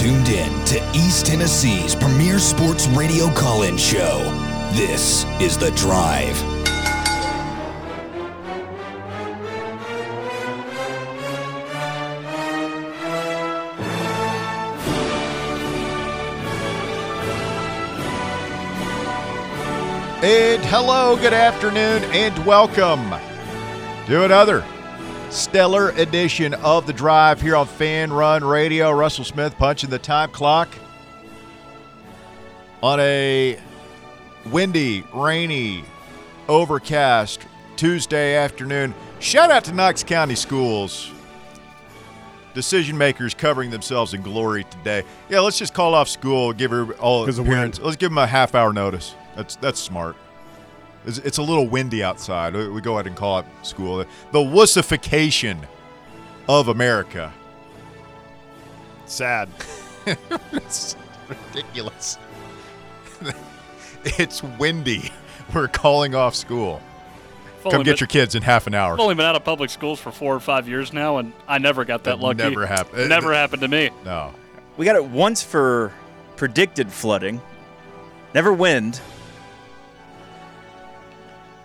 tuned in to East Tennessee's premier sports radio call in show. This is The Drive. And hello, good afternoon, and welcome to another stellar edition of The Drive here on Fan Run Radio. Russell Smith punching the time clock on a windy, rainy, overcast Tuesday afternoon. Shout out to Knox County Schools. Decision makers covering themselves in glory today. Yeah, let's just call off school, give her all parents. Let's give them a half hour notice. That's that's smart. It's, it's a little windy outside. We we go ahead and call it school. The wussification of America. Sad. It's ridiculous. it's windy. We're calling off school. I've Come get been- your kids in half an hour. I've only been out of public schools for four or five years now, and I never got that That lucky. never happened. Never happened to me. No. We got it once for predicted flooding. Never wind.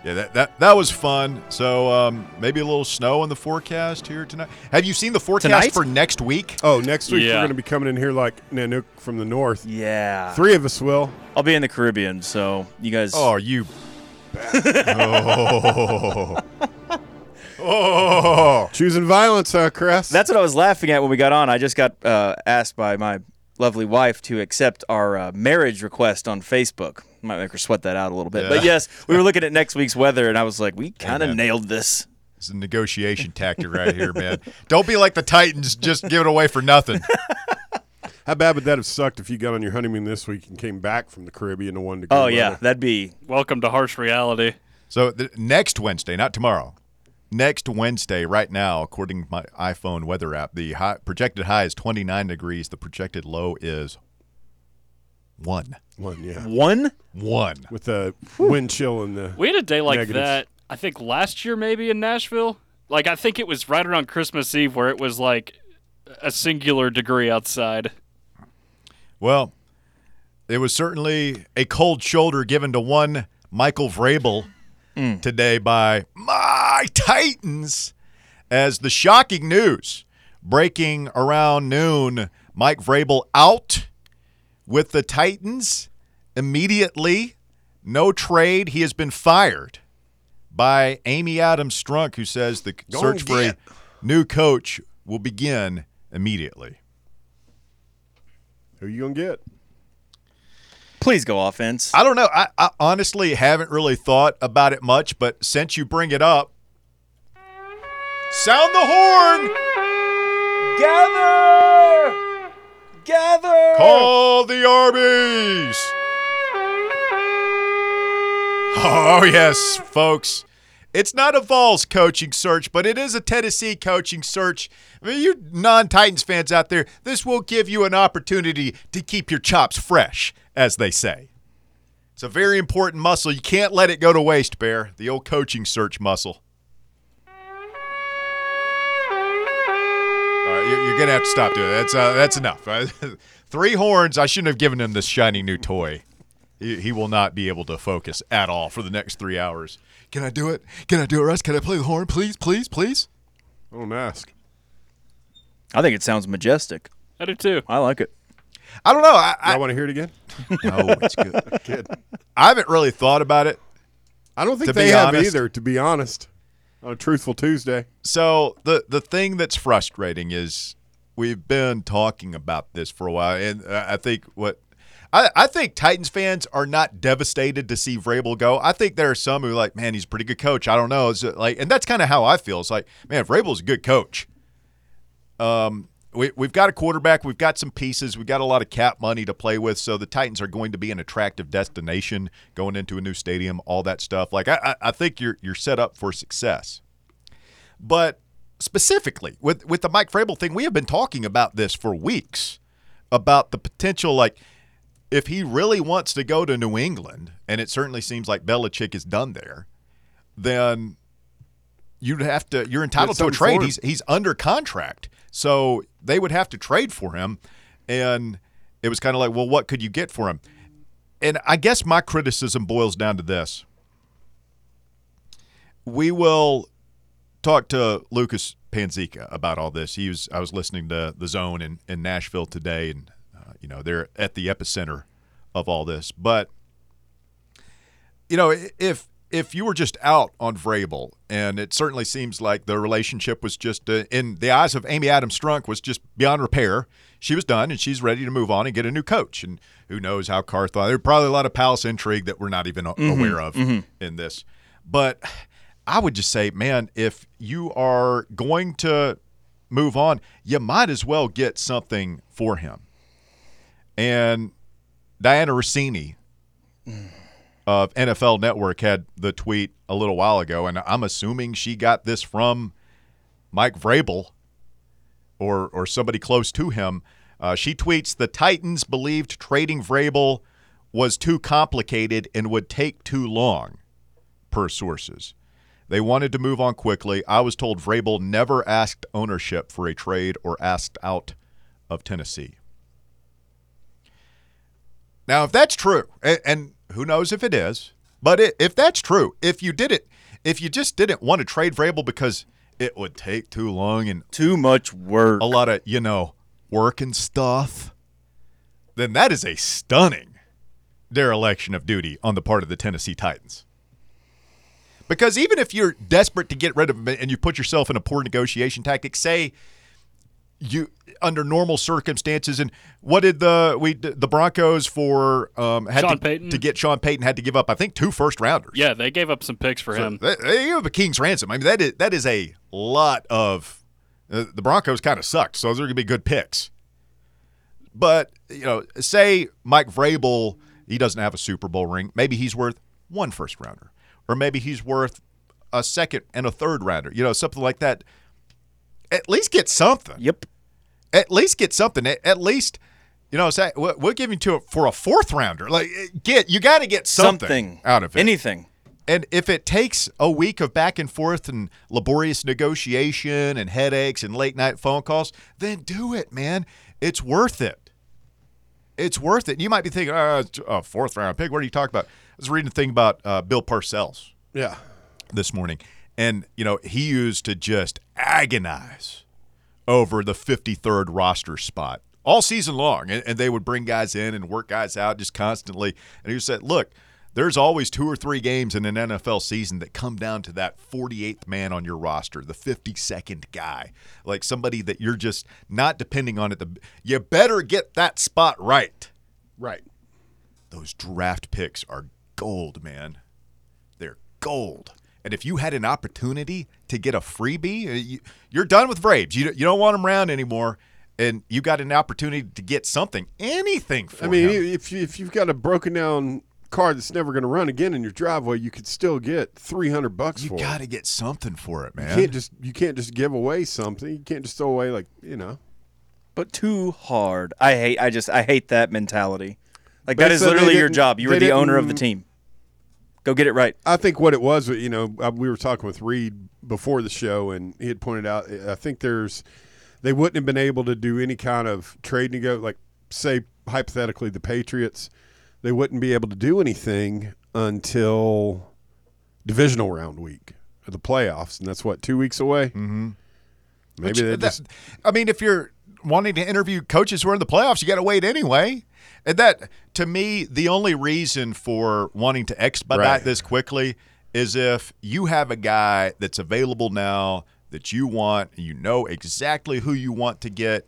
Yeah, that, that that was fun. So um, maybe a little snow in the forecast here tonight. Have you seen the forecast Tonight? for next week? Oh, next week Yeah. we're going to be coming in here like Nanook from the north. Yeah. Three of us will. I'll be in the Caribbean, so you guys. Oh, are you? oh. oh. Choosing violence, huh, Chris? That's what I was laughing at when we got on. I just got uh, asked by my lovely wife to accept our uh, marriage request on Facebook. Might make her sweat that out a little bit. Yeah. But yes, we were looking at next week's weather, and I was like, we kind of nailed this. It's a negotiation tactic right here, man. Don't be like the Titans, just give it away for nothing. How bad would that have sucked if you got on your honeymoon this week and came back from the Caribbean and one to go? Oh, yeah. weather? That'd be. Welcome to harsh reality. So the, next Wednesday, not tomorrow. Next Wednesday, right now, according to my iPhone weather app, the high, projected high is 29 degrees. The projected low is one. One, yeah. One? One. With the wind chill and the. We had a day like Negatives. that. I think last year, maybe in Nashville. Like I think it was right around Christmas Eve, where it was like a singular degree outside. Well, it was certainly a cold shoulder given to one Michael Vrabel Mm. today by my Titans as the shocking news breaking around noon. Mike Vrabel out with the Titans immediately. No trade. He has been fired by Amy Adams Strunk, who says the Go search for a get. new coach will begin immediately. Who you going to get? Please go offense. I don't know. I, I honestly haven't really thought about it much, but since you bring it up, sound the horn. Gather! Gather! Call the Arby's. Oh, yes, folks. It's not a Vols coaching search, but it is a Tennessee coaching search. I mean, you non Titans fans out there, this will give you an opportunity to keep your chops fresh, as they say. It's a very important muscle. You can't let it go to waste, Bear. The old coaching search muscle. All right, you're, you're gonna have to stop doing that. That's uh, that's enough. Three horns. I shouldn't have given him this shiny new toy. He, he will not be able to focus at all for the next three hours. Can I do it? Can I do it, Russ? Can I play the horn, please, please, please? Don't ask. I think it sounds majestic. I do too. I like it. I don't know. I, I want to hear it again? no, it's good. Good. I haven't really thought about it. I don't think To they have honest- either, to be honest. On a truthful Tuesday. So the the thing that's frustrating is we've been talking about this for a while, and I think what I, I think Titans fans are not devastated to see Vrabel go. I think there are some who are like, man, he's a pretty good coach. I don't know, it's like, and that's kind of how I feel. It's like, man, Vrabel's a good coach. Um, we, we've got a quarterback. We've got some pieces. We've got a lot of cap money to play with. So the Titans are going to be an attractive destination going into a new stadium, all that stuff. Like I, I think you're you're set up for success. But specifically with with the Mike Vrabel thing, we have been talking about this for weeks about the potential. Like if he really wants to go to New England, and it certainly seems like Belichick is done there, then you'd have to. You're entitled to a trade. He's he's under contract, so they would have to trade for him. and it was kind of like, well, what could you get for him? And I guess my criticism boils down to this: we will talk to Lucas Panzica about all this. He was I was listening to the Zone in, in Nashville today, and uh, you know they're at the epicenter of all this. But you know, if if you were just out on Vrabel, and it certainly seems like the relationship was just uh, in the eyes of Amy Adams Strunk was just beyond repair. She was done, and she's ready to move on and get a new coach. And who knows how Carr thought? There's probably a lot of palace intrigue that we're not even mm-hmm, aware of mm-hmm. in this. But I would just say, man, if you are going to move on, you might as well get something for him. And Dianna Russini mm. Of NFL Network had the tweet a little while ago, and I'm assuming she got this from Mike Vrabel or or somebody close to him. Uh, she tweets: "The Titans believed trading Vrabel was too complicated and would take too long." Per sources, they wanted to move on quickly. I was told Vrabel never asked ownership for a trade or asked out of Tennessee. Now, if that's true, and, and who knows if it is, but it, if that's true, if you did it, if you just didn't want to trade Vrabel because it would take too long and Too much work. a lot of, you know, work and stuff, then that is a stunning dereliction of duty on the part of the Tennessee Titans. Because even if you're desperate to get rid of him and you put yourself in a poor negotiation tactic, say you under normal circumstances, and what did the we the Broncos for um had Sean to, Payton? to get Sean Payton had to give up I think two first rounders. Yeah, they gave up some picks for him. They, they gave up a king's ransom. I mean that is that is a lot of uh, the Broncos kind of sucked, so those are going to be good picks. But you know, say Mike Vrabel, he doesn't have a Super Bowl ring. Maybe he's worth one first rounder, or maybe he's worth a second and a third rounder. You know, something like that. At least get something. Yep. At least get something. At, at least, you know, say we'll, we'll give him to it for a fourth rounder. Like get you got to get something, Something. out of it. Anything. And if it takes a week of back and forth and laborious negotiation and headaches and late night phone calls, then do it, man. It's worth it. It's worth it. You might be thinking, oh, it's a fourth round pick. What are you talking about? I was reading a thing about uh, Bill Parcells Yeah. this morning, and you know he used to just agonize over the 53rd roster spot all season long, and, and they would bring guys in and work guys out just constantly. And he said, "Look, there's always two or three games in an NFL season that come down to that 48th man on your roster, the 52nd guy, like somebody that you're just not depending on at the. You better get that spot right. Right. Those draft picks are gold, man. They're gold." And if you had an opportunity to get a freebie, uh, you, you're done with Braves. You, you don't want them around anymore, and you got an opportunity to get something, anything for I mean, him. if you, if you've got a broken down car that's never going to run again in your driveway, you could still get three hundred bucks You for got it. to get something for it, man. You man. can't just you can't just give away something. You can't just throw away like you know. But too hard. I hate. I just. I hate that mentality. Like But that is literally your job. You they are the owner of the team. Go get it right. I think what it was, you know, uh, we were talking with Reed before the show, and he had pointed out. I think there's they wouldn't have been able to do any kind of trade nego, like say hypothetically the Patriots, they wouldn't be able to do anything until divisional round week of the playoffs, and that's what two weeks away. Mm-hmm. Maybe Which- they that- just I mean, if you're wanting to interview coaches who are in the playoffs, you got to wait anyway. And that, to me, the only reason for wanting to expedite Right. this quickly is if you have a guy that's available now that you want, and you know exactly who you want to get,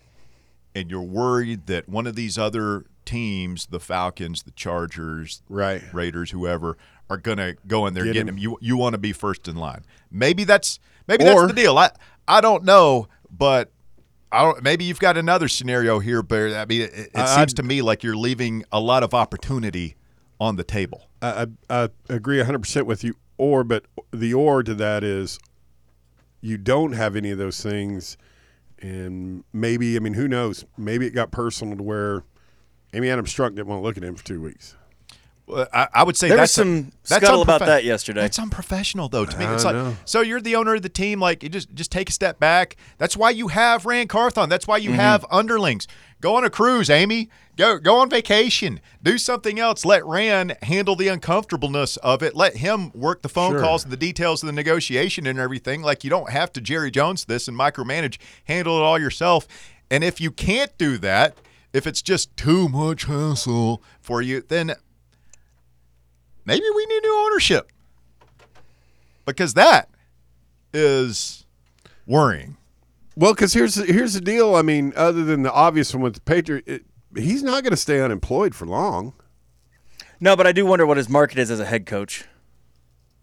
and you're worried that one of these other teams, the Falcons, the Chargers, Right. Raiders, whoever, are gonna go in there Get getting him. him. You you want to be first in line. Maybe that's maybe Or- that's the deal. I I don't know, but maybe you've got another scenario here, but I mean, it, it I- seems I'd- to me like you're leaving a lot of opportunity on the table. I, I, I agree 100% with you. Or, but the or to that is you don't have any of those things. And maybe, I mean, who knows? Maybe it got personal to where Amy Adams Strunk didn't want to look at him for two weeks. Well, I, I would say There was that's some that's scuttle about that yesterday. That's unprofessional, though. To me, I it's like know. so you're the owner of the team. Like you just just take a step back. That's why you have Ran Carthon. That's why you Mm-hmm. have underlings. Go on a cruise, Amy. Go go on vacation. Do something else. Let Ran handle the uncomfortableness of it. Let him work the phone Sure. calls and the details of the negotiation and everything. Like you don't have to Jerry Jones this and micromanage. Handle it all yourself. And if you can't do that, if it's just too much hassle for you, then maybe we need new ownership because that is worrying. Well, because here's here's the deal. I mean, other than the obvious one with the Patriot, it, he's not going to stay unemployed for long. No, but I do wonder what his market is as a head coach.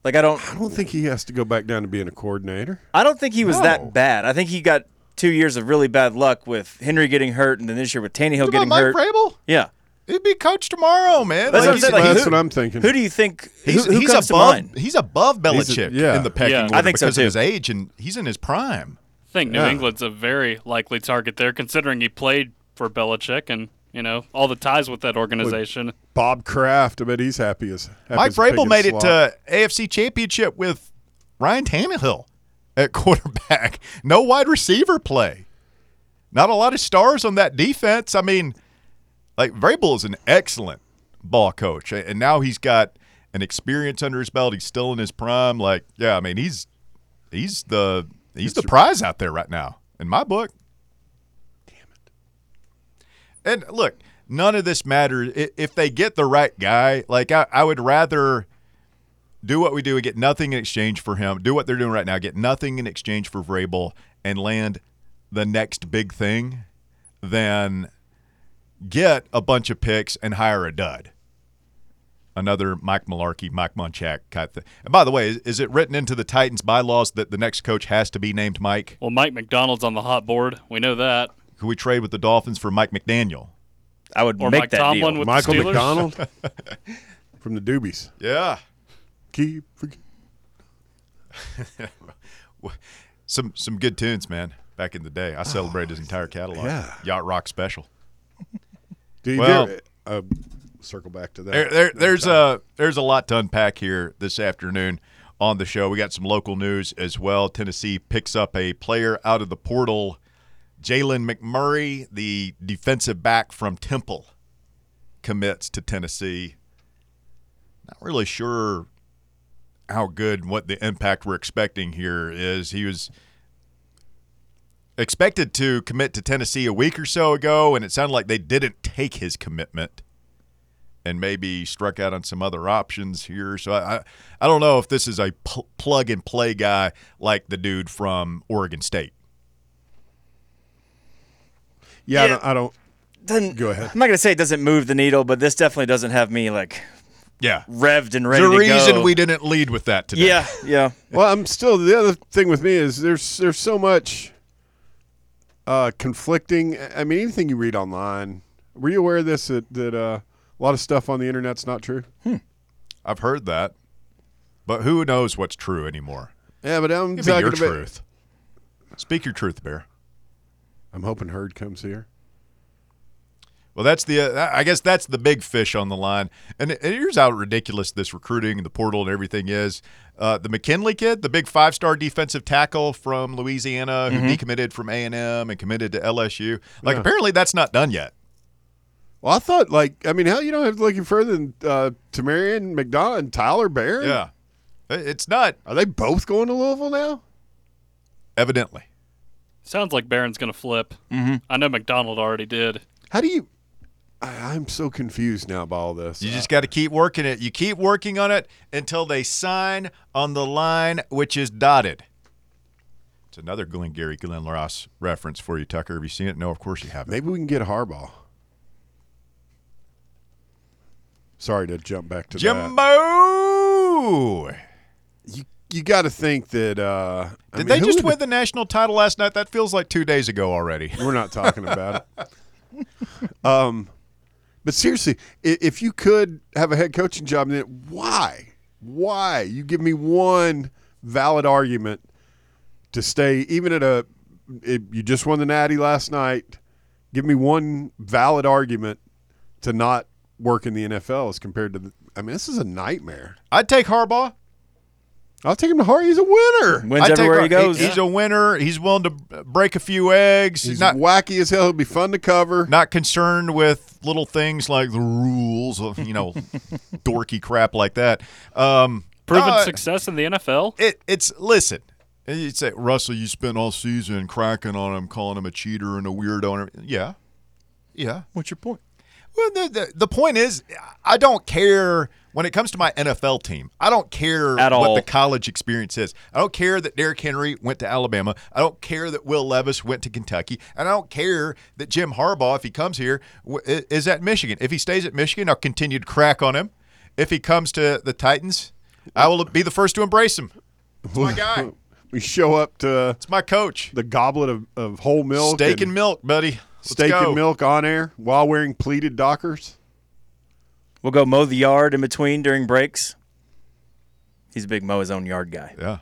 Like I don't I don't think he has to go back down to being a coordinator. I don't think he was No. that bad. I think he got two years of really bad luck with Henry getting hurt and then this year with Tannehill getting Mike hurt. Vrabel? Yeah. He'd be coach tomorrow, man. That's what I'm like, That's who- what I'm thinking. Who do you think he's, who, who he's comes to above mind? he's above He's a- Belichick yeah. in the pecking Yeah. order I think because too. of his age and he's in his prime. I think New Yeah. England's a very likely target there, considering he played for Belichick and you know all the ties with that organization. Bob Kraft? I bet he's happy as happy Mike as a pig in Vrabel made it to AFC Championship with Ryan Tannehill at quarterback. No wide receiver play. Not a lot of stars on that defense. I mean, like Vrabel is an excellent ball coach, and now he's got an experience under his belt. He's still in his prime. Like, yeah, I mean, he's he's the he's the prize out there right now in my book. Damn it! And look, none of this matters if they get the right guy. Like I, I would rather do what we do and get nothing in exchange for him. Do what they're doing right now. Get nothing in exchange for Vrabel and land the next big thing than get a bunch of picks and hire a dud. Another Mike Mularkey, Mike Munchak kind of thing. And by the way, is, is it written into the Titans bylaws that the next coach has to be named Mike? Well, Mike Macdonald's on the hot board. We know that. Could we trade with the Dolphins for Mike McDaniel? I would Or make Mike that Tomlin deal. with Michael the Steelers. McDonald from the Doobies. Yeah. Keep forget- Some some good tunes, man. Back in the day, I celebrated his entire catalog. yeah. Yacht Rock Special. Do you Well- there- uh, circle back to that? There, there, there's a there's a lot to unpack here this afternoon on the show. We got some local news as well. Tennessee picks up a player out of the portal, Jalen McMurray, the defensive back from Temple, commits to Tennessee. Not really sure how good what the impact we're expecting here is. He was expected to commit to Tennessee a week or so ago, and it sounded like they didn't take his commitment and maybe struck out on some other options here. So I, I, I don't know if this is a pl- plug and play guy like the dude from Oregon State. yeah, I don't, I don't. Doesn't- Go ahead. I'm not gonna say it doesn't move the needle, but this definitely doesn't have me like Yeah, revved and ready there's a to reason go. we didn't lead with that today. Yeah, yeah. Well, I'm still. The other thing with me is there's there's so much uh, conflicting. I mean, anything you read online. Were you aware of this? That that uh, a lot of stuff on the internet's not true. Hmm. I've heard that, but who knows what's true anymore? Yeah, but I'm Give talking your about. truth. Speak your truth, Bear. I'm hoping Hurd comes here. Well, that's the. Uh, I guess that's the big fish on the line. And, and here's how ridiculous this recruiting and the portal and everything is. Uh, the McKinley kid, the big five-star defensive tackle from Louisiana, who decommitted from A and M and committed to LSU. Like Yeah. apparently that's not done yet. Well, I thought like I mean, hell, you don't have to look any further than uh, Tamarion McDonald and Tyler Baron. Yeah, it's not Are they both going to Louisville now? evidently. Sounds like Baron's going to flip. Mm-hmm. I know McDonald already did. How do you? I, I'm so confused now by all this. You just got to keep working it. You keep working on it until they sign on the line which is dotted. It's another Glengarry Glen Ross reference for you, Tucker. Have you seen it? No, of course you haven't. Maybe we can get a Harbaugh. Sorry to jump back to that. Jimbo. You you got to think that. Uh, I Did mean, they just win the national title last night? That feels like two days ago already. We're not talking about it. Um, but seriously, if you could have a head coaching job, then why? Why? You give me one valid argument to stay, even at a. You just won the Natty last night. Give me one valid argument to not work in the NFL as compared to the. I mean, this is a nightmare. I'd take Harbaugh. I'll take him to heart. He's a winner. Wins I'd take everywhere Har- he goes. He's a winner. He's willing to break a few eggs. He's not wacky as hell. He'll be fun to cover. not concerned with little things like the rules of you know dorky crap like that. Um, Proven uh, success in the NFL. It, it's listen. You say Russell, you spent all season cracking on him, calling him a cheater and a weirdo. And everything." yeah, yeah. What's your point? Well, the, the the point is, I don't care when it comes to my NFL team. I don't care At what all. the college experience is. I don't care that Derrick Henry went to Alabama. I don't care that Will Levis went to Kentucky, and I don't care that Jim Harbaugh, if he comes here, w- i- is at Michigan. If he stays at Michigan, I'll continue to crack on him. If he comes to the Titans, I will be the first to embrace him. It's my guy. We show up to It's my coach. the goblet of, of whole milk, Steak and milk, buddy. Let's steak go. and milk on air while wearing pleated Dockers. We'll go mow the yard in between during breaks. He's a big mow his own yard guy. Yeah.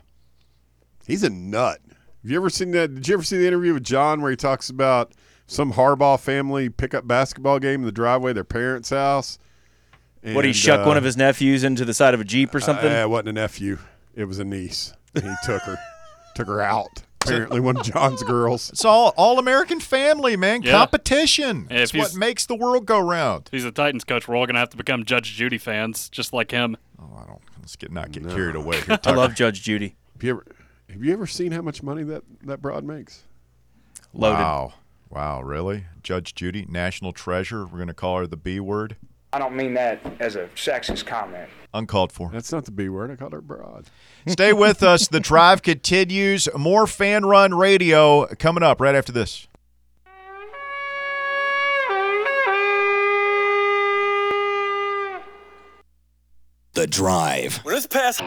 He's a nut. Have you ever seen that? Did you ever see the interview with John where he talks about some Harbaugh family pickup basketball game in the driveway of their parents' house? What he shuck uh, one of his nephews into the side of a jeep or something? Uh, it wasn't a nephew. It was a niece. And he took her, took her out. Apparently, one of John's girls. It's all all American family, man. Yeah. Competition. Yeah, It's what makes the world go round. He's the Titans coach, we're all gonna have to become Judge Judy fans, just like him. Oh, I don't. Let's get not get carried away. Here, I love Judge Judy. Have you ever, have you ever seen how much money that that broad makes? Loaded. Wow. Wow. Really, Judge Judy, national treasure. We're gonna call her the B word. I don't mean that as a sexist comment. Uncalled for. That's not the B word. I called her broad. Stay with us. The drive continues. More fan run radio coming up right after this. The Drive. Let's pass.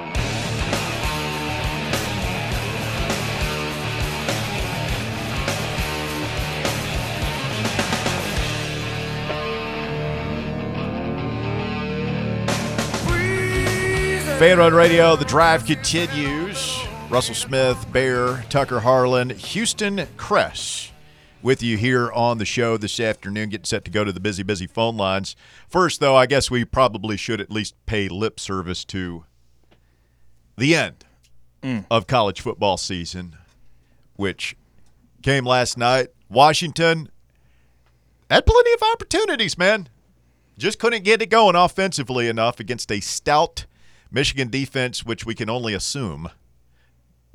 Fan Run Radio, the drive continues. Russell Smith, Bear, Tucker Harlan, Houston Cress with you here on the show this afternoon. Getting set to go to the busy, busy phone lines. First, though, I guess we probably should at least pay lip service to the end mm. of college football season, which came last night. Washington had plenty of opportunities, man just couldn't get it going offensively enough against a stout Michigan defense, which we can only assume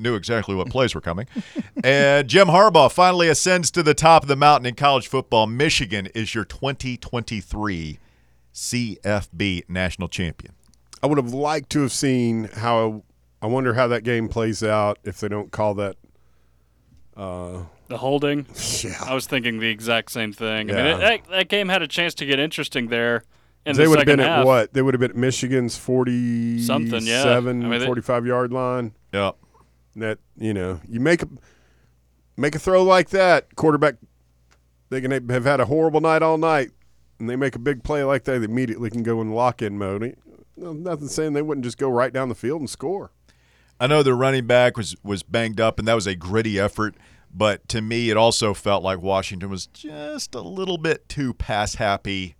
knew exactly what plays were coming. and Jim Harbaugh finally ascends to the top of the mountain in college football. Michigan is your 2023 CFB national champion. I would have liked to have seen how. I wonder how that game plays out if they don't call that. Uh, The holding. Yeah. I was thinking the exact same thing. I mean, it, that, that game had a chance to get interesting there in they the would have been half. at what? They would have been at Michigan's 47, Something, yeah. I mean, they- 45 yard line. Yep. That you know, you make a make a throw like that, quarterback. They can have had a horrible night all night, and they make a big play like that. They immediately can go in lock in mode. Nothing saying they wouldn't just go right down the field and score. I know the running back was was banged up, and that was a gritty effort. But to me, it also felt like Washington was just a little bit too pass happy.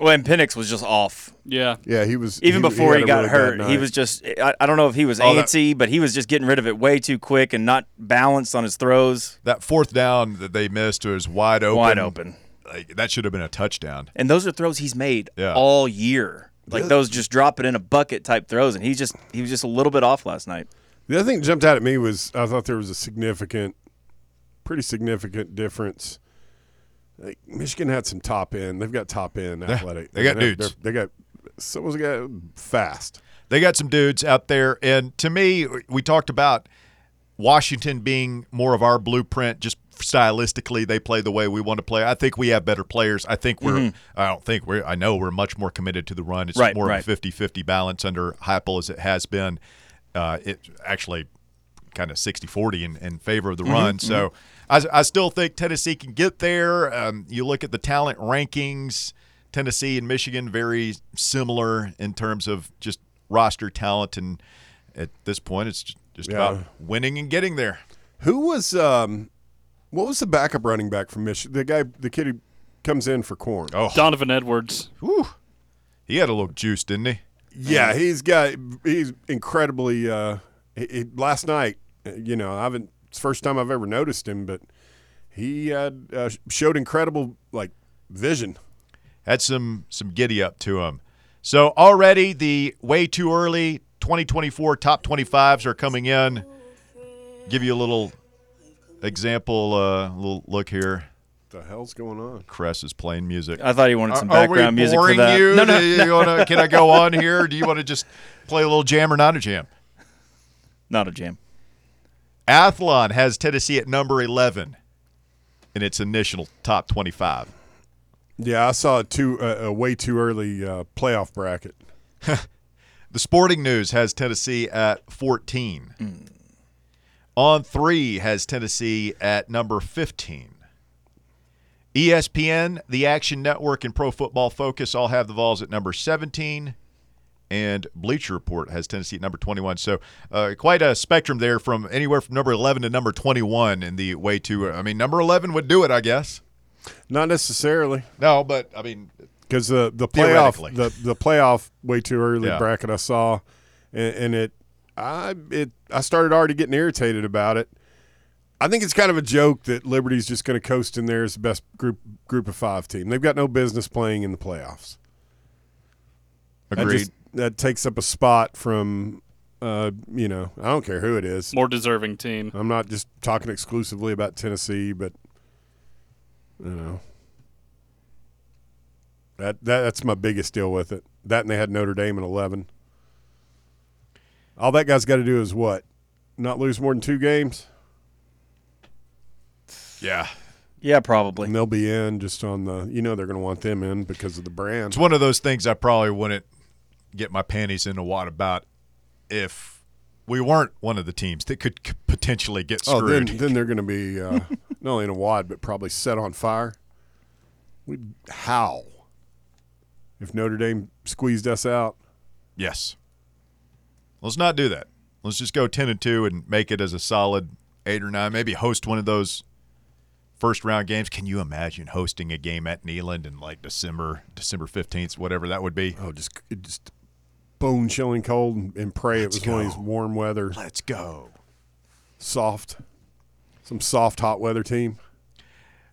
Well, and Penix was just off. Yeah. Yeah, he was Even before he, had a got really hurt, he was just, I, I don't know if he was Oh, that- antsy, but he was just getting rid of it way too quick and not balanced on his throws. That fourth down that they missed was wide open. Wide open. Like, that should have been a touchdown. And those are throws he's made Yeah. all year. Like those just drop it in a bucket type throws. And he's just, he was just a little bit off last night. The other thing that jumped out at me was I thought there was a significant, pretty significant difference. Like Michigan had some top end. They've got top end athletic. they got They're- dudes. They got someone's got fast. They got some dudes out there, and to me, we talked about Washington being more of our blueprint. Just stylistically, they play the way we want to play. I think we have better players. I think we're. Mm-hmm. I don't think we're. I know we're much more committed to the run. It's Right, more right. of a 50-50 balance under Heupel as it has been. Uh, it actually kind of 60-40 in, in favor of the mm-hmm, run. Mm-hmm. So I, I still think Tennessee can get there. Um, you look at the talent rankings. Tennessee and Michigan very similar in terms of just roster talent, and at this point, it's just, just Yeah. about winning and getting there. Who was um, what was the backup running back from Michigan? The guy, the kid who comes in for Corum. Oh, Donovan Edwards. whew. He had a little juice, didn't he? Yeah, he's got he's incredibly. Uh, he, he- last night, uh, you know, I haven't. It's the first time I've ever noticed him, but he had uh, showed incredible like vision. had some some giddy up to him. So already the way too early 2024 top 25s are coming in. Give you a little example, uh, little look here. the hell's going on? Cress is playing music. I thought he wanted some Are- are we background music for that. You? No, no, Do you wanna- can I go on here? Or do you want to just play a little jam or not a jam? not a jam. Athlon has Tennessee at number 11 in its initial top 25. Yeah, I saw a too uh, a way too early uh, playoff bracket. The Sporting News has Tennessee at 14. On3 has Tennessee at number 15. E ESPN, the Action Network, and Pro Football Focus all have the Vols at number 17. And Bleacher Report has Tennessee at number 21. So uh, quite a spectrum there from anywhere from number 11 to number 21 in the way to, I mean, number 11 would do it, I guess. Not necessarily No, but I mean, because the the playoff the the playoff way too early Yeah. bracket I saw, and, and it I it I started already getting irritated about it. I think it's kind of a joke that Liberty's just going to coast in there as the best group group of five team. They've got no business playing in the playoffs. Agreed. just- that takes up a spot from, uh, you know, I don't care who it is. More deserving team. I'm not just talking exclusively about Tennessee, but you know, that, that that's my biggest deal with it. That and they had Notre Dame in 11. All that guy's got to do is what? Not lose more than two games, yeah. Yeah, probably. and they'll be in just on the. You know, they're going to want them in because of the brand. It's one of those things I probably wouldn't get my panties in a wad about if we weren't one of the teams that could potentially get Oh, then screwed. then they're going to be uh, not only in a wad, but probably set on fire. We how? If Notre Dame squeezed us out, yes. Let's not do that. Let's just go ten and two and make it as a solid eight or nine. Maybe host one of those first round games. Can you imagine hosting a game at Neyland in like December, December fifteenth, whatever that would be? oh, just just bone chilling cold, and, and pray Let's it was one of these warm weather, Let's go. soft, some soft hot weather team.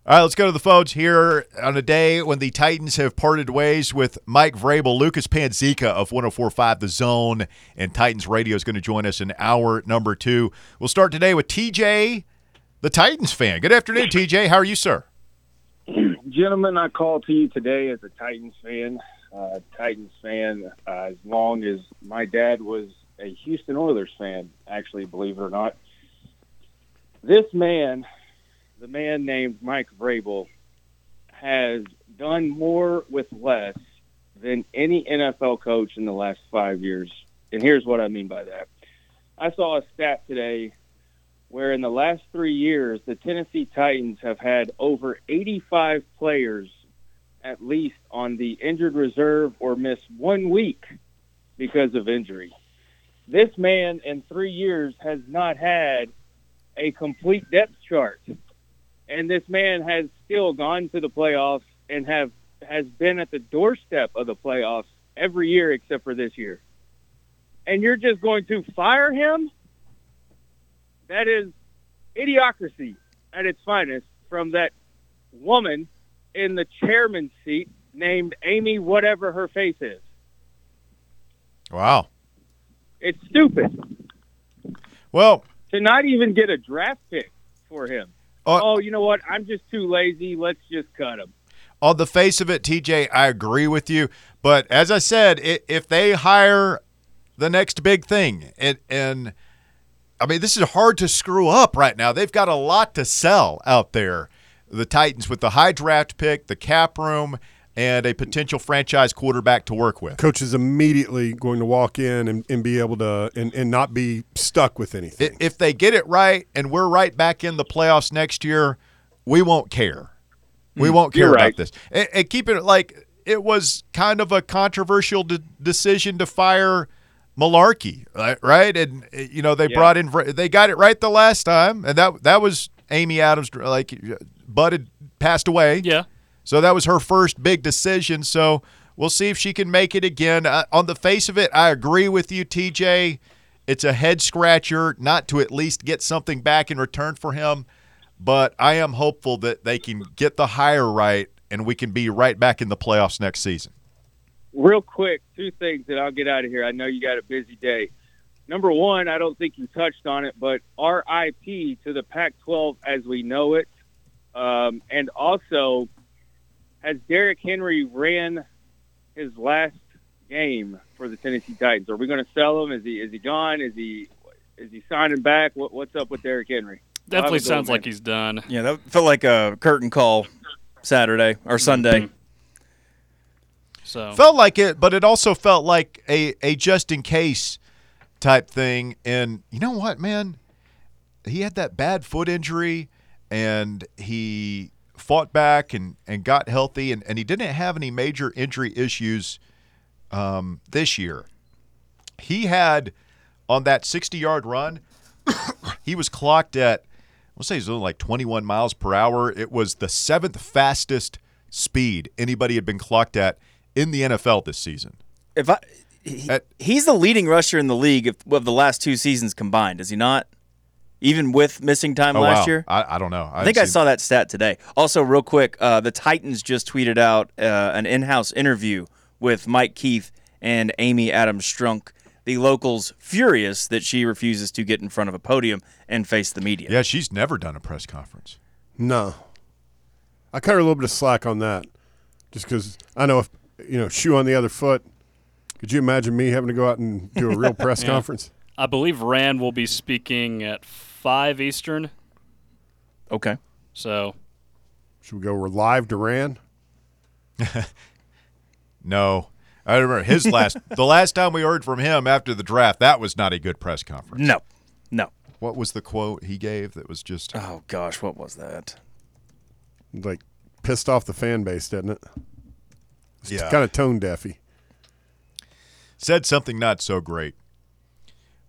All right, let's go to the phones here on a day when the Titans have parted ways with Mike Vrabel. Lucas Panzica of 1045 The Zone and Titans Radio is going to join us in hour number two. We'll start today with TJ, the Titans fan. Good afternoon, TJ. How are you, sir? gentlemen, I call to you today as a Titans fan. Uh, Titans fan, uh, as long as my dad was a Houston Oilers fan, actually, believe it or not. This man, the man named Mike Vrabel, has done more with less than any NFL coach in the last five years. And here's what I mean by that. I saw a stat today where in the last three years, the Tennessee Titans have had over 85 players at least on the injured reserve or miss one week because of injury. This man in three years has not had a complete depth chart. And this man has still gone to the playoffs and have has been at the doorstep of the playoffs every year except for this year. And you're just going to fire him? That is idiocracy at its finest from that woman in the chairman's seat named Amy, whatever her face is. Wow. It's stupid Well, to not even get a draft pick for him. Uh, oh, you know what? I'm just too lazy. Let's just cut him. on the face of it, TJ, I agree with you. But as I said, i if they hire the next big thing, and, and I mean, this is hard to screw up right now. They've got a lot to sell out there. The Titans with the high draft pick, the cap room, and a potential franchise quarterback to work with. Coach is immediately going to walk in and, and be able to and, and not be stuck with anything. If they get it right and we're right back in the playoffs next year, we won't care. We mm. won't care You're about this. And, and keep it like it was kind of a controversial de- decision to fire Mularkey, right? right? And you know they Yeah. brought in they got it right the last time, and that that was Amy Adams. Like Bud had passed away, Yeah. so that was her first big decision. So we'll see if she can make it again. Uh, on the face of it, I agree with you, TJ. It's a head scratcher not to at least get something back in return for him, but I am hopeful that they can get the hire right and we can be right back in the playoffs next season. Real quick, two things that I'll get out of here. I know you got a busy day. Number one, I don't think you touched on it, but RIP to the Pac 12 as we know it. Um, and also, has Derrick Henry ran his last game for the Tennessee Titans? Are we going to sell him? Is he is he gone? Is he is he signing back? What, what's up with Derrick Henry? Definitely I'll have a go, sounds man. like he's done. Yeah, that felt like a curtain call Saturday or Sunday. Mhm. So Felt like it, but it also felt like a, a just in case type thing. And you know what, man? He had that bad foot injury and he fought back and, and got healthy, and, and he didn't have any major injury issues um, this year. He had on that 60 yard run, he was clocked at, I'll say he's only like 21 miles per hour. It was the seventh fastest speed anybody had been clocked at in the NFL this season. If I, he, At- he's the leading rusher in the league of, of the last two seasons combined, is he not? Even with missing time Oh, last wow. year. I, I don't know. I think I saw that stat today. Also, real quick, uh, the Titans just tweeted out uh, an in-house interview with Mike Keith and Amy Adams Strunk. The locals furious that she refuses to get in front of a podium and face the media. Yeah, she's never done a press conference. No. I cut her a little bit of slack on that, just because I know if you know shoe on the other foot. Could you imagine me having to go out and do a real press Yeah. conference? I believe Ran will be speaking at five Eastern. Okay. So Should we go We're live Duran? No. I remember his last the last time we heard from him after the draft, that was not a good press conference. No. No. What was the quote he gave that was just Oh gosh, what was that? Like pissed off the fan base, didn't it? It's Yeah. kind of tone deafy. said something not so great.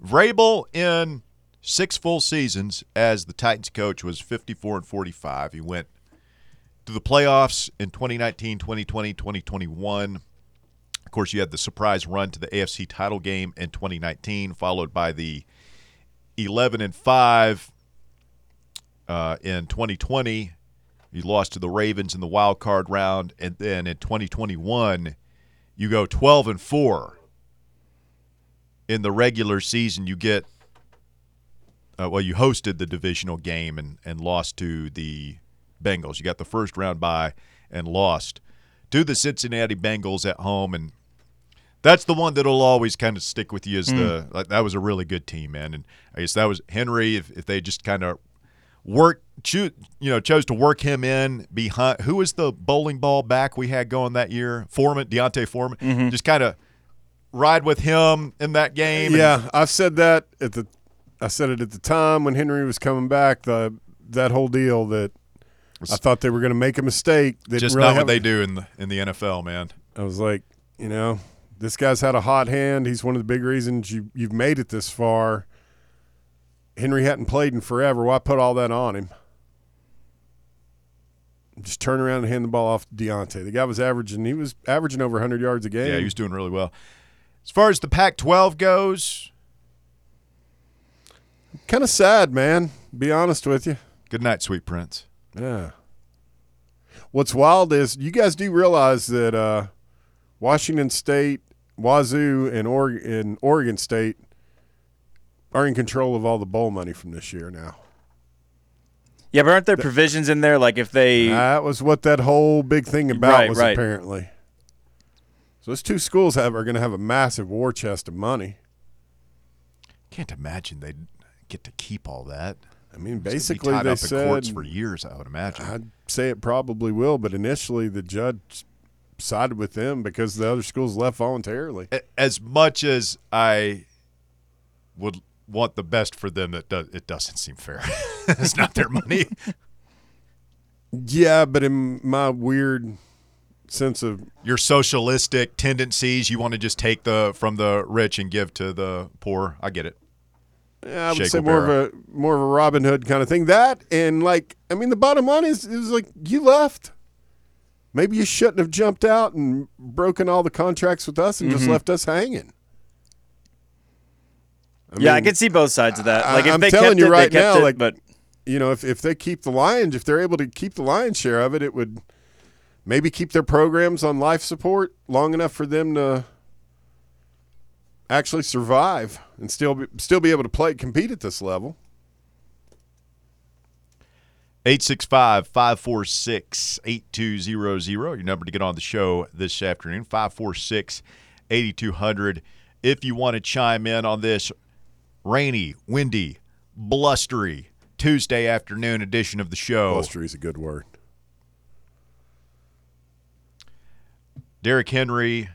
Vrabel in six full seasons as the Titans coach was 54 and 45. He went to the playoffs in 2019, 2020, 2021. Of course, you had the surprise run to the AFC title game in 2019, followed by the 11 and 5 uh, in 2020. You lost to the Ravens in the wild card round, and then in 2021, you go 12 and 4 in the regular season, you get uh, well, you hosted the divisional game and and lost to the Bengals. You got the first round bye and lost to the Cincinnati Bengals at home, and that's the one that'll always kind of stick with you as the like that was a really good team, man. And I guess that was Henry. If, if they just kind of work, choo- you know, chose to work him in behind. Who was the bowling ball back we had going that year? Foreman, D'Onta Foreman. Just kind of ride with him in that game. Yeah, I've said that at the. I said it at the time when Henry was coming back. The that whole deal that I thought they were going to make a mistake. They just really not what they do in the in the NFL, man. I was like, you know, this guy's had a hot hand. He's one of the big reasons you you've made it this far. Henry hadn't played in forever. Why put all that on him? Just turn around and hand the ball off to D'Onta. The guy was averaging. He was averaging over 100 yards a game. Yeah, he was doing really well. As far as the Pac-12 goes, kind of sad, man. Be honest with you. good night, sweet prince. Yeah. What's wild is you guys do realize that uh, Washington State, Wazoo, and Oregon, and Oregon State are in control of all the bowl money from this year now. Yeah, but aren't there provisions in there like if they That was what that whole big thing about Right, was right. apparently. So those two schools have are going to have a massive war chest of money. Can't imagine they'd get to keep all that. I mean, basically tied they up said in courts for years. I would imagine. I'd say it probably will, but initially the judge sided with them because the other schools left voluntarily. As much as I would want the best for them, that does it doesn't seem fair. it's not their money. Yeah, but in my weird sense of Your socialistic tendencies, you want to just take the from the rich and give to the poor. I get it. Yeah, I would Shake say more of a more of a Robin Hood kind of thing. That and like, I mean, the bottom line is, is like you left. maybe you shouldn't have jumped out and broken all the contracts with us and Mm-hmm. just left us hanging. I yeah, I mean, can see both sides of that. I- Like if I'm they telling kept you it, right now, it, like- but you know, if, if they keep the Lions, if they're able to keep the Lions share of it, it would maybe keep their programs on life support long enough for them to actually survive and still be, still be able to play compete at this level. 865 546 8200. Your number to get on the show this afternoon 546 8200. If you want to chime in on this rainy, windy, blustery Tuesday afternoon edition of the show, Blustery is a good word. Derrick Henry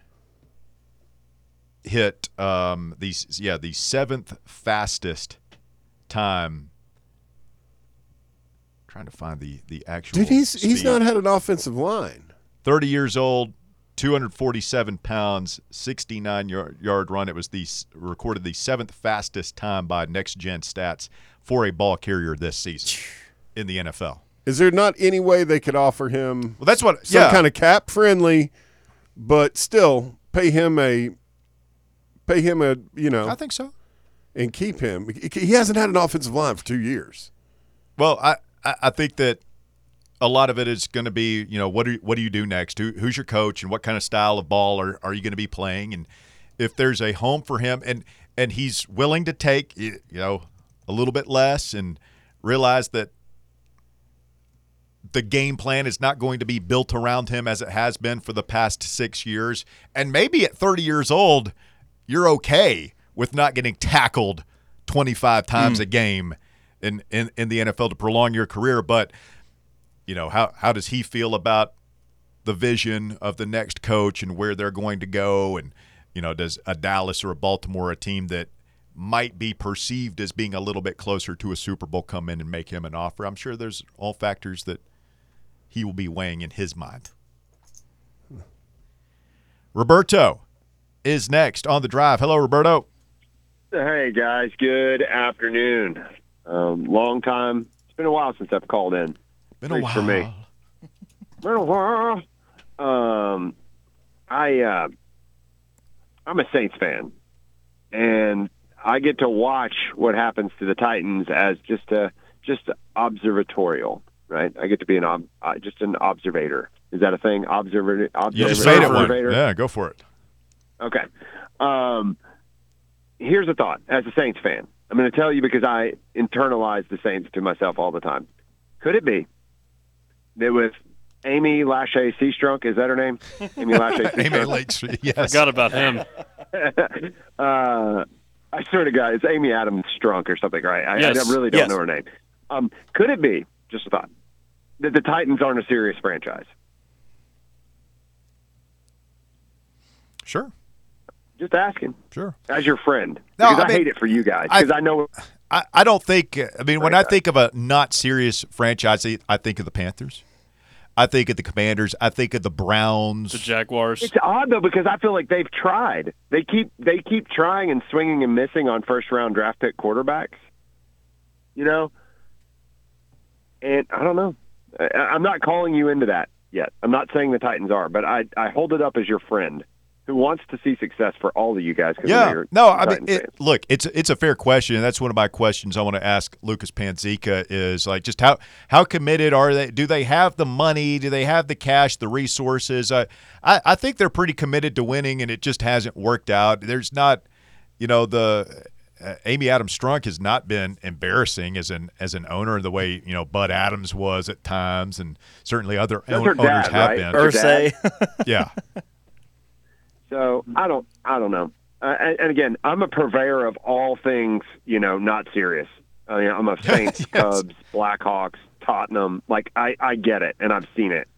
hit um, the yeah the seventh fastest time. Trying to find the the actual. Dude, he's he's not had an offensive line. 30 years old, 247 pounds, 69 yard, yard run. It was the recorded the seventh fastest time by Next Gen Stats for a ball carrier this season in the NFL. Is there not any way they could offer him Well, that's what. some yeah, kind of cap friendly, but still pay him a pay him a you know I think so. and keep him? He hasn't had an offensive line for two years. Well, I I I think that a lot of it is going to be you know what do what do you do next? Who, who's your coach and what kind of style of ball are, are you going to be playing? And if there's a home for him and and he's willing to take you know a little bit less and realize that the game plan is not going to be built around him as it has been for the past six years. And maybe at 30 years old, you're okay with not getting tackled 25 times hmm. a game in, in, in the NFL to prolong your career. But, you know, how, how does he feel about the vision of the next coach and where they're going to go? And, you know, does a Dallas or a Baltimore, a team that might be perceived as being a little bit closer to a Super Bowl, come in and make him an offer? I'm sure there's all factors that he will be weighing in his mind. Hmm. Roberto is next on the drive. Hello, Roberto. Hey guys, good afternoon. Um, long time. It's been a while since I've called in. Been a while. for me. Been a while. Um, I uh, I'm a Saints fan, and I get to watch what happens to the Titans as just a just observatorial, right? I get to be an ob, uh, just an observator. Is that a thing? Observer, You just made it one. observator? Yeah, go for it. Okay. Um, here's a thought as a Saints fan. I'm going to tell you because I internalize the Saints to myself all the time. Could it be that with Amy Lachey Seastrunk, is that her name? Amy Lachey Amy Seastrunk. Lake Street. Yes. Forgot about him. uh, I swear to God, it's Amy Adams Strunk or something, right? I, Yes. I really don't Yes. know her name. Um, could it be, just a thought, that the Titans aren't a serious franchise? Sure. Just asking, Sure. as your friend. No, because I I, mean, hate it for you guys. Because I, know I, I don't think. Uh, I mean, when I think of a not serious franchise, I- I think of the Panthers. I think of the Commanders. I think of the Browns. The Jaguars. It's odd though because I feel like they've tried. They keep they keep trying and swinging and missing on first round draft pick quarterbacks. You know, and I don't know. I, I'm not calling you into that yet. I'm not saying the Titans are, but I I hold it up as your friend who wants to see success for all of you guys. 'cause I Yeah, you're no, I mean, it, look, it's it's a fair question. and That's one of my questions I want to ask Lucas Panzica is like, just how how committed are they? Do they have the money? Do they have the cash, the resources? I I, I think they're pretty committed to winning, and it just hasn't worked out. There's not, you know, the uh, Amy Adams Strunk has not been embarrassing as an as an owner the way you know Bud Adams was at times, and certainly other own- her owners have right? been. Irsay. yeah, So I don't, I don't know. Uh, and, and again, I'm a purveyor of all things, you know, not serious. I mean, I'm a Saints, Yes. Cubs, Blackhawks, Tottenham. Like I, I get it, and I've seen it,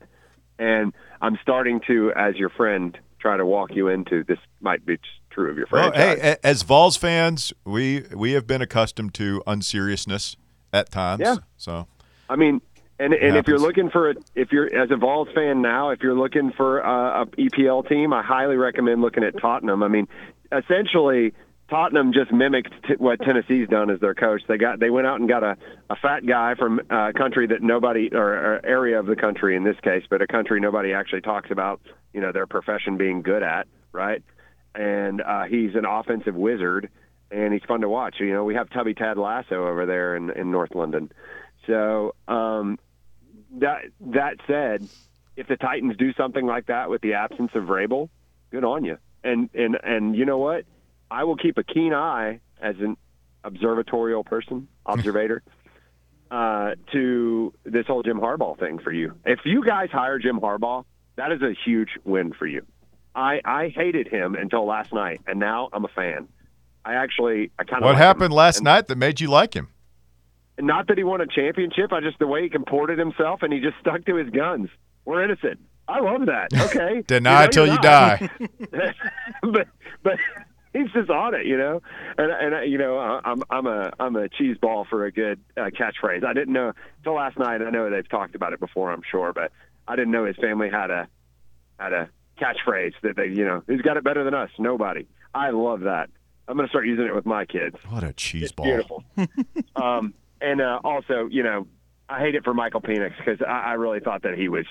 and I'm starting to, as your friend, try to walk you into this. Might be true of your Well, hey, as Vols fans, we we have been accustomed to unseriousness at times. Yeah. So I mean, and and if you're looking for it, if you're as a Vols fan now, if you're looking for uh, a EPL team, I highly recommend looking at Tottenham. I mean, essentially, Tottenham just mimicked t- what Tennessee's done as their coach. They got they went out and got a, a fat guy from a country that nobody or, or area of the country in this case, but a country nobody actually talks about. You know their profession being good at, right? And uh, he's an offensive wizard, and he's fun to watch. You know we have Tubby Ted Lasso over there in, in North London. So um, that that said, if the Titans do something like that with the absence of Vrabel, good on you. And and and you know what? I will keep a keen eye as an observatorial person, observator, uh, to this whole Jim Harbaugh thing for you. If you guys hire Jim Harbaugh, that is a huge win for you. I I hated him until last night, and now I'm a fan. I actually I kind of What like happened him. last And- night that made you like him? Not that he won a championship, I just the way he comported himself and he just stuck to his guns. We're innocent. I love that. Okay. Deny You know till you die. but but he's just on it, you know. And and uh, you know, I- I'm I'm a I'm a cheese ball for a good uh, catchphrase. I didn't know till last night. I know they've talked about it before, I'm sure, but I didn't know his family had a had a catchphrase that they, you know, who's got it better than us? Nobody. I love that. I'm going to start using it with my kids. What a cheese ball. Beautiful. um, and uh, also, you know, I hate it for Michael Penix because I, I really thought that he was.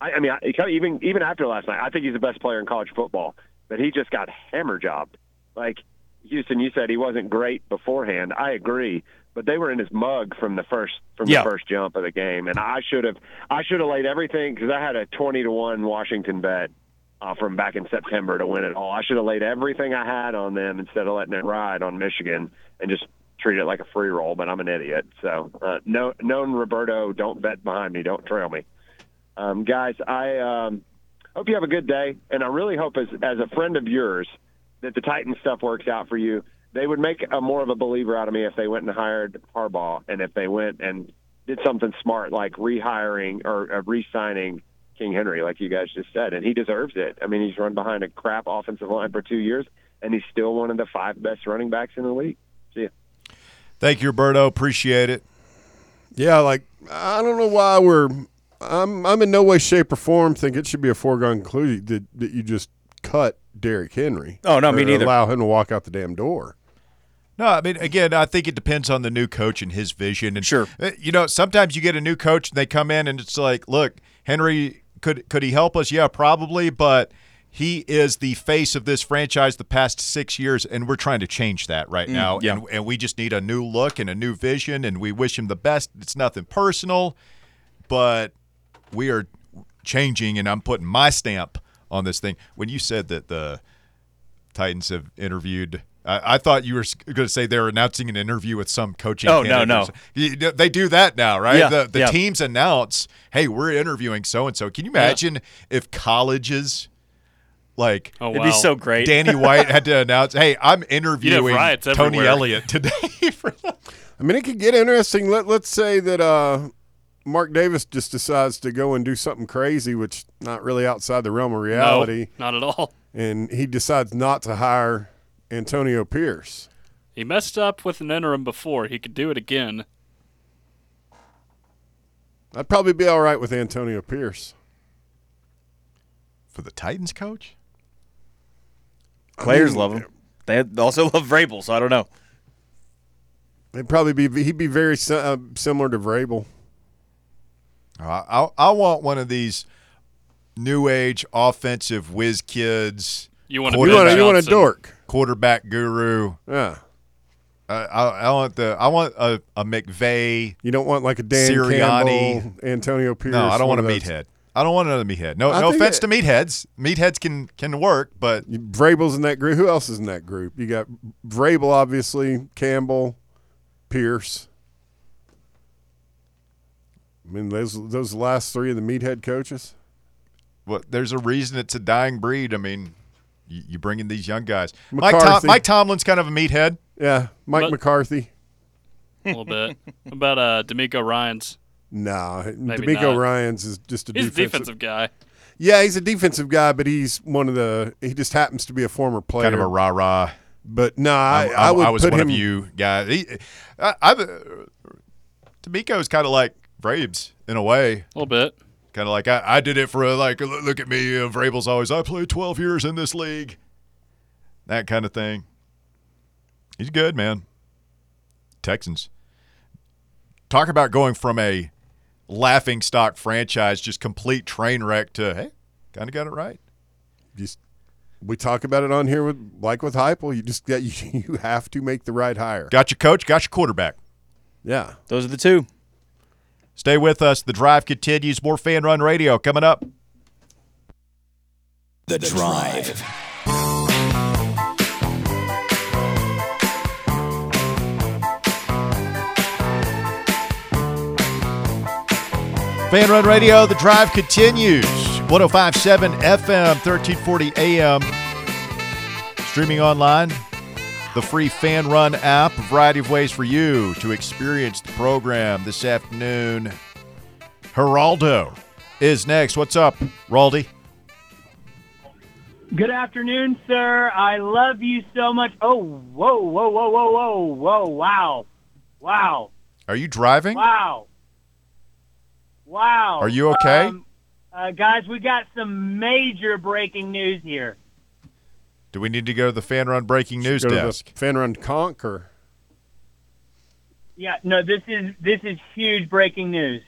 I, I mean, I, even even after last night, I think he's the best player in college football. But he just got hammer jobbed. Like Houston, you said he wasn't great beforehand. I agree, but they were in his mug from the first from Yeah. the first jump of the game, and I should have I should have laid everything because I had a twenty to one Washington bet uh, from back in September to win it all. I should have laid everything I had on them instead of letting it ride on Michigan and just treat it like a free roll. But I'm an idiot. So, uh, no, known Roberto, don't bet behind me. Don't trail me, um, guys. I um, hope you have a good day, and I really hope as as a friend of yours that the Titan stuff works out for you. They would make a more of a believer out of me if they went and hired Harbaugh, and if they went and did something smart like rehiring or uh, re-signing King Henry, like you guys just said, and he deserves it. I mean, he's run behind a crap offensive line for two years, and he's still one of the five best running backs in the league. See ya. Thank you, Roberto. Appreciate it. Yeah, like I don't know why we're. I'm I'm in no way, shape, or form think it should be a foregone conclusion that, that you just cut Derrick Henry. Oh, no, me Or neither. Allow him to walk out the damn door. No, I mean, again, I think it depends on the new coach and his vision. And Sure. uh, you know, sometimes you get a new coach and they come in and it's like, look, Henry could could he help us? Yeah, probably, but he is the face of this franchise the past six years, and we're trying to change that right mm, now. yeah. And, and we just need a new look and a new vision, and we wish him the best. It's nothing personal, but we are changing, and I'm putting my stamp on this thing. When you said that the Titans have interviewed. I, I thought you were going to say they're announcing an interview with some coaching. Oh, no, no. They do that now, right? Yeah, the the yeah. teams announce, "Hey, we're interviewing so and so." Can you imagine if colleges like Oh It'd be so great. Danny White had to announce, "Hey, I'm interviewing Tony everywhere. Elliott today." for I mean, it could get interesting. Let Let's say that uh, Mark Davis just decides to go and do something crazy, which not really outside the realm of no, reality, not at all. and he decides not to hire Antonio Pierce. He messed up with an interim before. He could do it again. I'd probably be all right with Antonio Pierce. for the Titans coach. Players mean, love him. They also love Vrabel, so I don't know. It'd probably be he'd be very uh, similar to Vrabel. I, I I want one of these new age offensive whiz kids, You want to Quarter- You want a, you want a dork? quarterback guru. Yeah. I, I, I want the I want a, a McVay. You don't want like a Dan Sirianni. Campbell, Antonio Pierce. No, I don't want a one of meathead. I don't want another meathead. No, I no offense it- to meatheads. Meatheads can can work, but Vrabel's in that group. Who else is in that group? You got Vrabel, obviously, Campbell, Pierce. I mean, those those last three of the meathead coaches. Well, there's a reason it's a dying breed. I mean, you, you bring in these young guys. Mike, Tom, Mike Tomlin's kind of a meathead. Yeah, Mike But- McCarthy. a little bit. What about uh, DeMeco Ryan's? No, Maybe DeMeco not. Ryans is just a He's defensive. defensive guy. Yeah, he's a defensive guy, but he's one of the. He just happens to be a former player. Kind of a rah rah. But no, I, I'm- I I'm- would I was put one him. of you guys. He, I, I, DeMeco's kind of like Vrabes in a way. A little bit. Kind of like I, I did it for a, like look look at me. Uh, Vrabel's always I played 12 years in this league. That kind of thing. He's good, man. Texans. Talk about going from a laughing stock franchise, just complete train wreck, to hey, kind of got it right. Just we talk about it on here with like with Heupel. You just got you, you have to make the right hire. Got your coach, got your quarterback. Yeah. Those are the two. Stay with us. The drive continues. More fan run radio coming up. The Drive. Fan Run Radio, the drive continues. 1057 FM, 1340 AM. Streaming online, the free Fan Run app. A variety of ways for you to experience the program this afternoon. Geraldo is next. What's up, Raldi? Good afternoon, sir. I love you so much. Oh, whoa, whoa, whoa, whoa, whoa, whoa, wow. Wow. Are you driving? Wow. Wow. Are you okay? Um, uh, guys, we got some major breaking news here. Do we need to go to the Fan Run breaking news Go to the desk? fan run conk or Yeah, no, this is this is huge breaking news.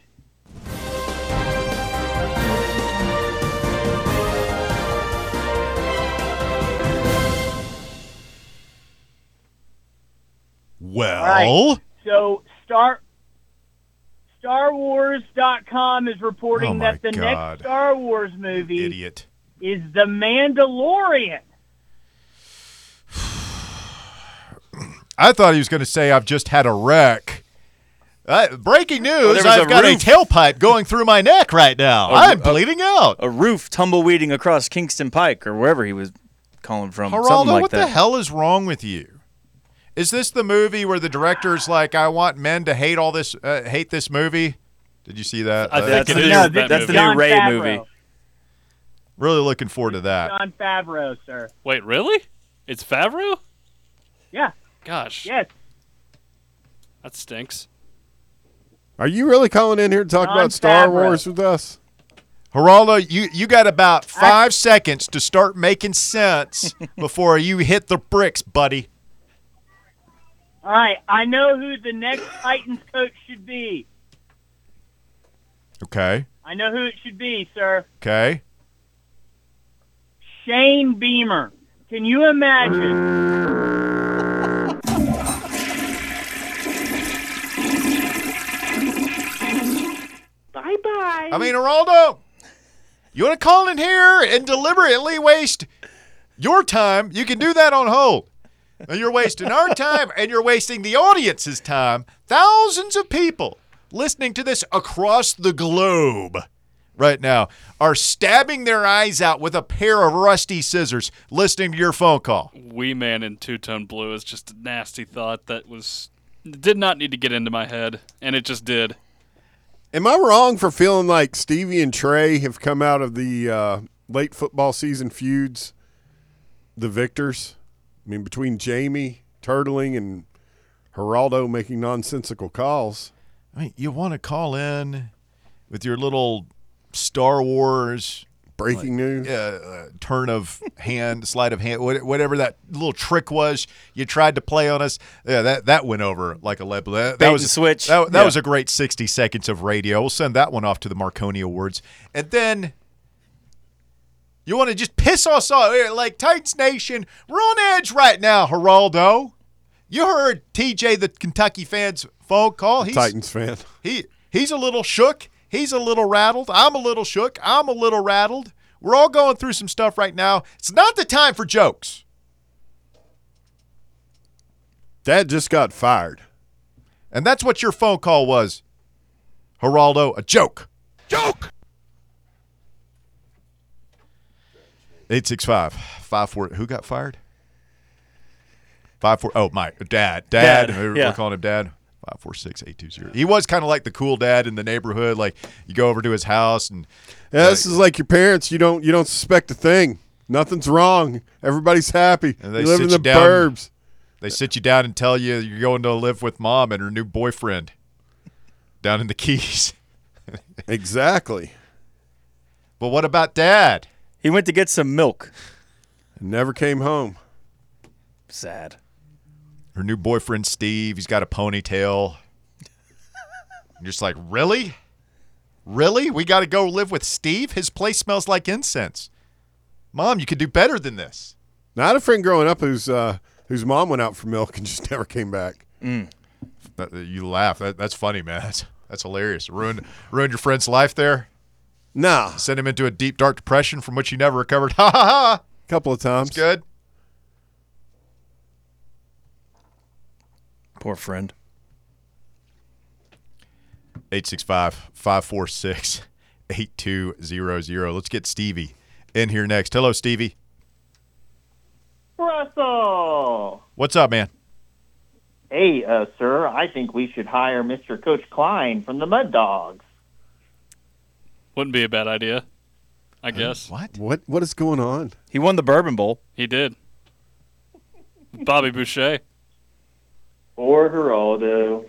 Well, All right. So Star StarWars.com is reporting Oh, that the God. next Star Wars movie idiot. is The Mandalorian. I thought he was going to say, I've just had a wreck. Uh, breaking news, Oh, I've a got roof. a tailpipe going through my neck right now. A- I'm a- bleeding out. A roof tumbleweeding across Kingston Pike or wherever he was calling from. Geraldo, Something like what that. the hell is wrong with you? Is this the movie where the director's like, I want men to hate all this, uh, hate this movie? Did you see that? Uh, think That's the new- No, that that's the new Jon Ray Favreau. movie. really looking forward to that. Jon Favreau, sir. Wait, really? It's Favreau? Yeah. Gosh, Yes. that stinks. Are you really calling in here to talk Jon about Star Favreau. Wars with us? Geraldo, you, you got about five seconds to start making sense before you hit the bricks, buddy. All right. I know who the next Titans coach should be. Okay. I know who it should be, sir. Okay. Shane Beamer. Can you imagine? bye bye. I mean, Geraldo, you want to call in here and deliberately waste your time? You can do that on hold. Now, You're wasting our time and you're wasting the audience's time. Thousands of people listening to this across the globe right now are stabbing their eyes out with a pair of rusty scissors listening to your phone call. Wee Man in two tone blue is just a nasty thought that was did not need to get into my head, and it just did. Am I wrong for feeling like Stevie and Trey have come out of the uh, late football season feuds the victors? I mean, between Jamie turtling and Geraldo making nonsensical calls. I mean, you want to call in with your little Star Wars Breaking news. uh, uh, turn of hand, sleight of hand, whatever that little trick was you tried to play on us. Yeah, that that went over like a lead. That, Bait that and was switch. That, that Yeah. was a great sixty seconds of radio. We'll send that one off to the Marconi Awards, and then. You want to just piss us off like Titans Nation? We're on edge right now, Geraldo. You heard TJ, the Kentucky fans phone call. He's, Titans fan. he he's a little shook. He's a little rattled. I'm a little shook. I'm a little rattled. We're all going through some stuff right now. It's not the time for jokes. Dad just got fired. And that's what your phone call was. Geraldo, a joke. Joke. 865 54 Who got fired? 54 Oh, my dad. Dad. Dad, We're, yeah. we're calling him dad. 546 820. He was kind of like the cool dad in the neighborhood. Like you go over to his house and Yeah, this is like your parents. You don't you don't suspect a thing. Nothing's wrong. Everybody's happy. And they you live sit in the down. burbs. They sit you down and tell you you're going to live with mom and her new boyfriend down in the Keys. Exactly. But what about dad? He went to get some milk. Never came home. Sad. her new boyfriend Steve. He's got a ponytail. You're just like, really? Really? We got to go live with Steve? His place smells like incense. Mom, you could do better than this. Now, I had a friend growing up whose uh, whose mom went out for milk and just never came back. That- that- You laugh. That, that's funny, man. That's, that's hilarious. Ruined, ruined your friend's life there. Nah, Sent him into a deep, dark depression from which he never recovered. Ha ha ha. a couple of times. Good. Poor friend. 865 546 8200. Let's get Stevie in here next. Hello, Stevie. Russell. What's up, man? Hey, uh, sir, I think we should hire Mr. Coach Klein from the Mud Dogs. Wouldn't be a bad idea. I guess What? What what is going on? He won the Bourbon Bowl. he did. Bobby Boucher. Or Geraldo.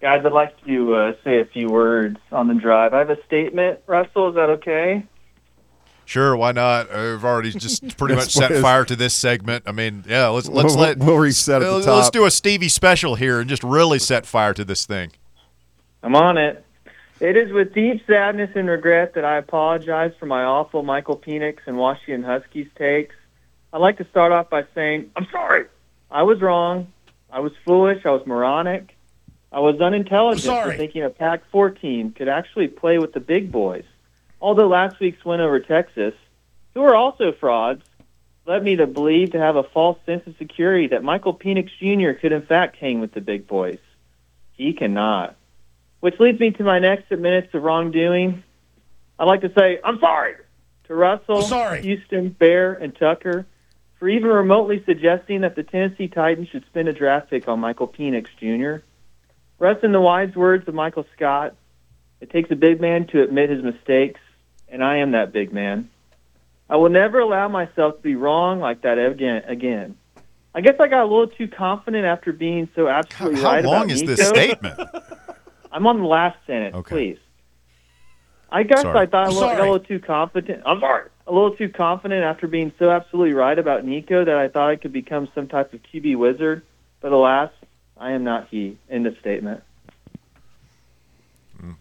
Guys, I'd like to uh, say a few words on the drive. I have a statement. Russell, is that okay? Sure, why not? We've already just pretty much set it is. fire to this segment. I mean, yeah, let's let's We'll- let we'll reset at the top. Let's do a Stevie special here and just really set fire to this thing. I'm on it. It is with deep sadness and regret that I apologize for my awful Michael Penix and Washington Huskies takes. I'd like to start off by saying, I'm sorry. I was wrong. I was foolish. I was moronic. I was unintelligent for thinking a Pac 4 team could actually play with the big boys. Although last week's win over Texas, who are also frauds, led me to believe to have a false sense of security that Michael Penix Jr. could in fact hang with the big boys. He cannot. Which leads me to my next minutes of wrongdoing. I'd like to say, I'm sorry to Russell, sorry. Houston, Bear, and Tucker for even remotely suggesting that the Tennessee Titans should spend a draft pick on Michael Penix Jr. Rest in the wise words of Michael Scott, it takes a big man to admit his mistakes, and I am that big man. I will never allow myself to be wrong like that again. Again, I guess I got a little too confident after being so How, absolutely how right long about is this statement? I'm on the last sentence, Okay. please. I guess Sorry. I thought I was a little too confident. I'm sorry. A little too confident after being so absolutely right about Nico that I thought I could become some type of QB wizard. But alas, I am not he. End of statement.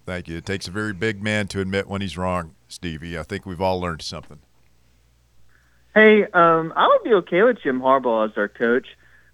Thank you. It takes a very big man to admit when he's wrong, Stevie. I think we've all learned something. Hey, um, I would be okay with Jim Harbaugh as our coach,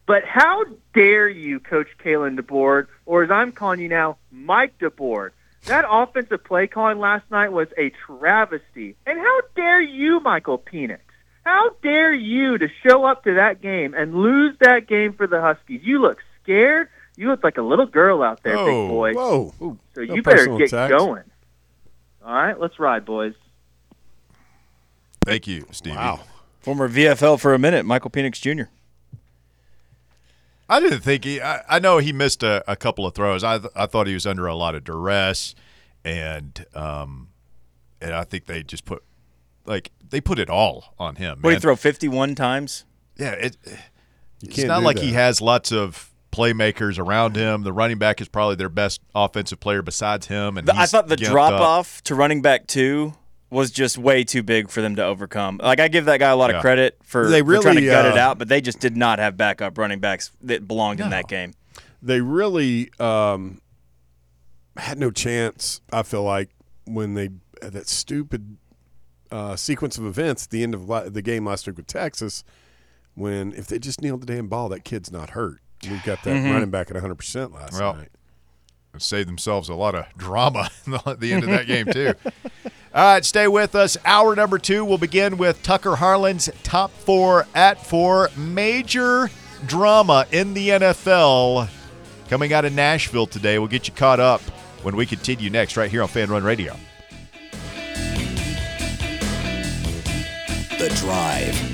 but how dare you, Coach Kalen DeBoer, or as I'm calling you now, Mike DeBoard? That offensive play calling last night was a travesty. And how dare you, Michael Penix? How dare you to show up to that game and lose that game for the Huskies? You look scared. You look like a little girl out there, Oh, big boy. Whoa. So no you better get attacks. going. All right, let's ride, boys. Thank you, Stevie. Wow. Former VFL for a minute, Michael Penix Jr. I didn't think he. I, I know he missed a, a couple of throws. I th- I thought he was under a lot of duress, and um, and I think they just put like they put it all on him. What man. he throw 51 times? Yeah, it, it's can't like that. he has lots of playmakers around him. The running back is probably their best offensive player besides him. And The- I thought the drop up. off to running back two was just way too big for them to overcome. Like I give that guy a lot Yeah. of credit for, They for trying to really, gut it uh, out, but they just did not have backup running backs that belonged in that game. They really um, had no chance. I feel like when they that stupid uh, sequence of events at the end of la- the game last week with Texas, when if they just nailed the damn ball, that kid's not hurt. We got that running back at 100 percent last Well, night. Saved themselves a lot of drama at the end of that game too. All right, stay with us. Hour number two will begin with Tucker Harlan's top four at four. Major drama in the NFL coming out of Nashville today. We'll get you caught up when we continue next, right here on Fan Run Radio. The Drive.